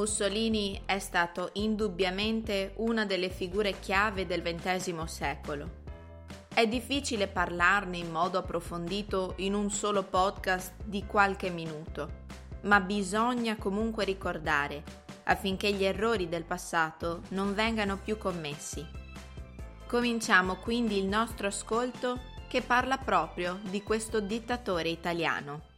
Mussolini è stato indubbiamente una delle figure chiave del XX secolo. È difficile parlarne in modo approfondito in un solo podcast di qualche minuto, ma bisogna comunque ricordare affinché gli errori del passato non vengano più commessi. Cominciamo quindi il nostro ascolto che parla proprio di questo dittatore italiano.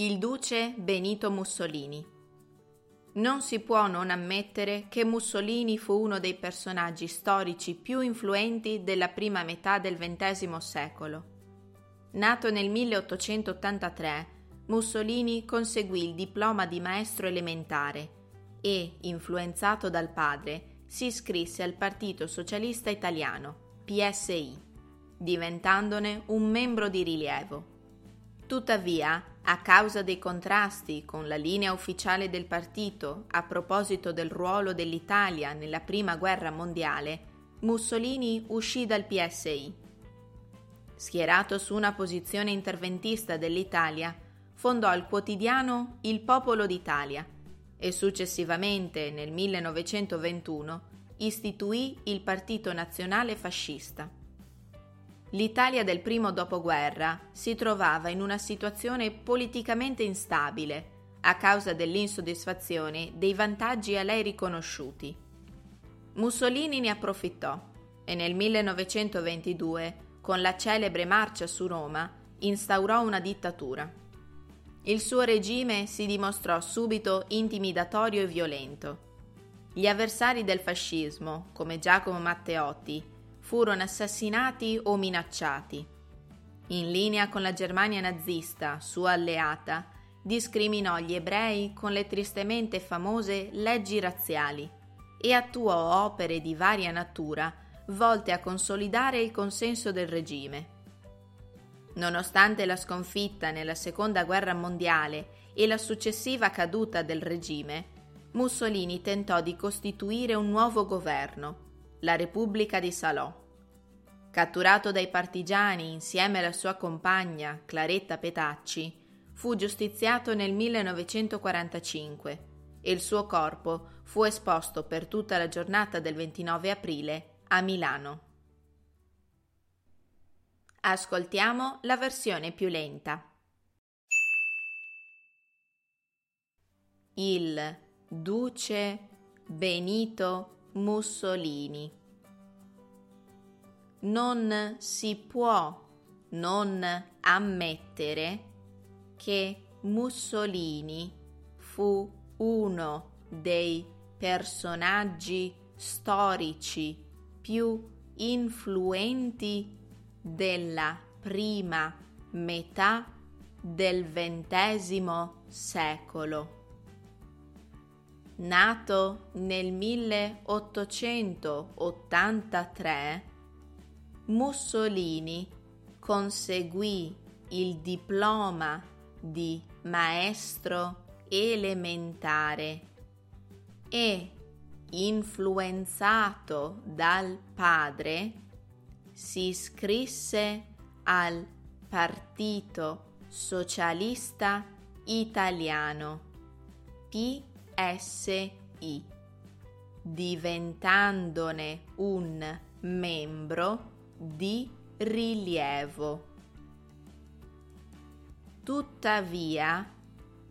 Il duce Benito Mussolini. Non si può non ammettere che Mussolini fu uno dei personaggi storici più influenti della prima metà del XX secolo. Nato nel 1883, Mussolini conseguì il diploma di maestro elementare e, influenzato dal padre, si iscrisse al Partito Socialista Italiano, PSI, diventandone un membro di rilievo. Tuttavia, a causa dei contrasti con la linea ufficiale del partito a proposito del ruolo dell'Italia nella Prima Guerra Mondiale, Mussolini uscì dal PSI. Schierato su una posizione interventista dell'Italia, fondò il quotidiano Il Popolo d'Italia e successivamente, nel 1921, istituì il Partito Nazionale Fascista. L'Italia del primo dopoguerra si trovava in una situazione politicamente instabile a causa dell'insoddisfazione dei vantaggi a lei riconosciuti. Mussolini ne approfittò e nel 1922, con la celebre marcia su Roma, instaurò una dittatura. Il suo regime si dimostrò subito intimidatorio e violento. Gli avversari del fascismo, come Giacomo Matteotti, furono assassinati o minacciati. In linea con la Germania nazista, sua alleata, discriminò gli ebrei con le tristemente famose leggi razziali e attuò opere di varia natura volte a consolidare il consenso del regime. Nonostante la sconfitta nella Seconda Guerra Mondiale e la successiva caduta del regime, Mussolini tentò di costituire un nuovo governo la Repubblica di Salò. Catturato dai partigiani insieme alla sua compagna Claretta Petacci, fu giustiziato nel 1945 e il suo corpo fu esposto per tutta la giornata del 29 aprile a Milano. Ascoltiamo la versione più lenta. Il duce Benito Mussolini. Non si può non ammettere che Mussolini fu uno dei personaggi storici più influenti della prima metà del XX secolo nato nel 1883, Mussolini conseguì il diploma di maestro elementare e, influenzato dal padre, si iscrisse al Partito Socialista Italiano, P SI, diventandone un membro di rilievo. Tuttavia,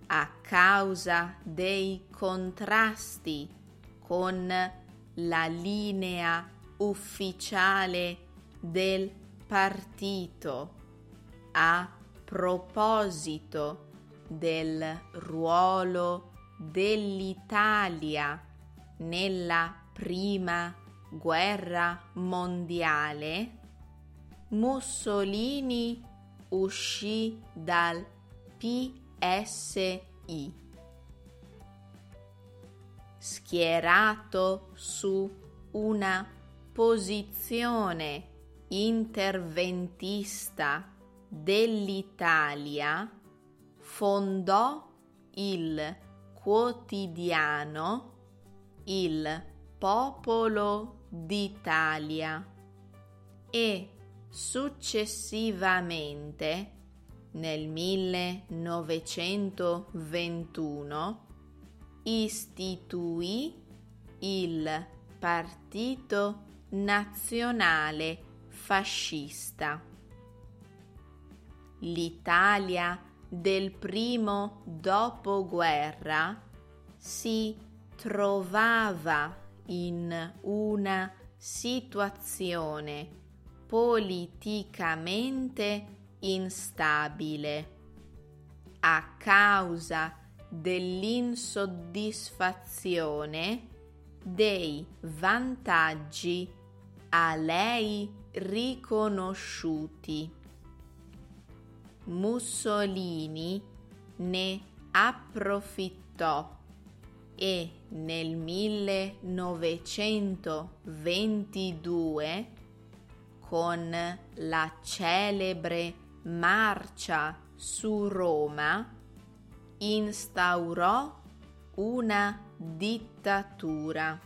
a causa dei contrasti con la linea ufficiale del partito a proposito del ruolo dell'Italia nella prima guerra mondiale, Mussolini uscì dal PSI. Schierato su una posizione interventista dell'Italia, fondò il quotidiano Il Popolo d'Italia e successivamente nel 1921 istituì il Partito Nazionale Fascista. L'Italia del primo dopoguerra si trovava in una situazione politicamente instabile a causa dell'insoddisfazione dei vantaggi a lei riconosciuti. Mussolini ne approfittò e nel 1922 con la celebre marcia su Roma instaurò una dittatura.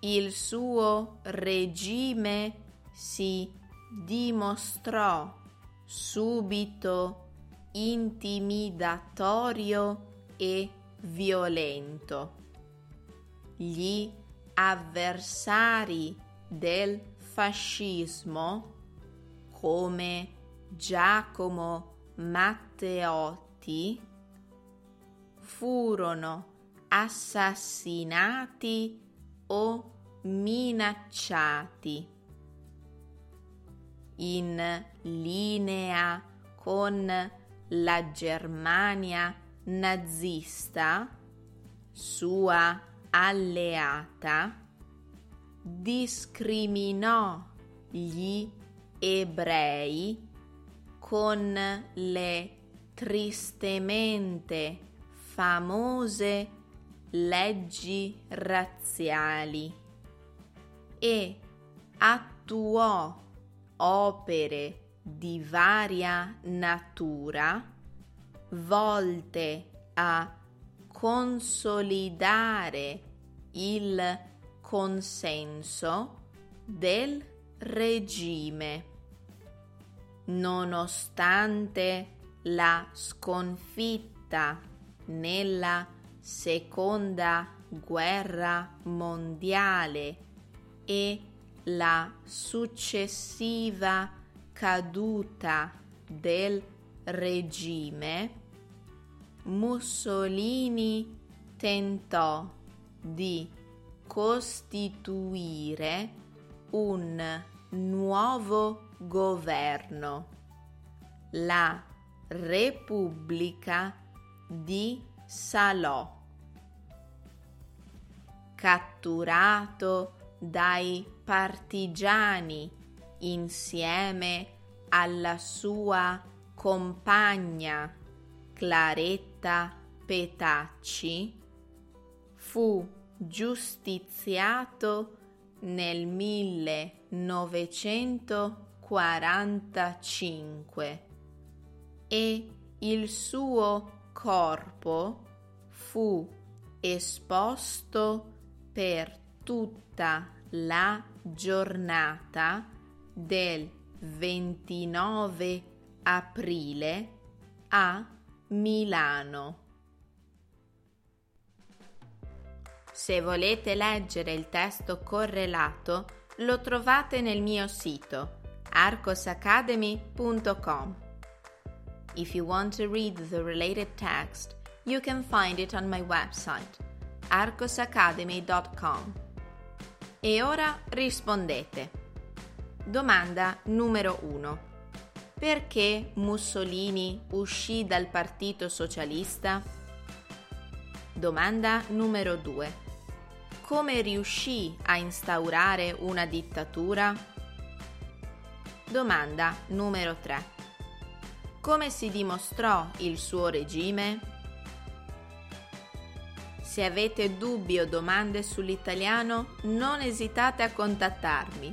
Il suo regime si dimostrò subito intimidatorio e violento. Gli avversari del fascismo, come Giacomo Matteotti, furono assassinati o minacciati. In linea con la Germania nazista, sua alleata, discriminò gli ebrei con le tristemente famose leggi razziali e attuò opere di varia natura volte a consolidare il consenso del regime. Nonostante la sconfitta nella seconda guerra mondiale e la successiva caduta del regime, Mussolini tentò di costituire un nuovo governo, la Repubblica di Salò. Catturato dai partigiani insieme alla sua compagna Claretta Petacci, fu giustiziato nel 1945 e il suo corpo fu esposto per tutta la giornata del 29 aprile a Milano. Se volete leggere il testo correlato, lo trovate nel mio sito arcosacademy.com. If you want to read the related text, you can find it on my website arcosacademy.com. E ora rispondete. Domanda numero 1. Perché Mussolini uscì dal Partito Socialista? Domanda numero 2. Come riuscì a instaurare una dittatura? Domanda numero 3. Come si dimostrò il suo regime? Se avete dubbi o domande sull'italiano, non esitate a contattarmi.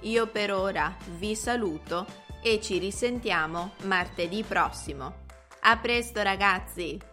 Io per ora vi saluto e ci risentiamo martedì prossimo. A presto ragazzi!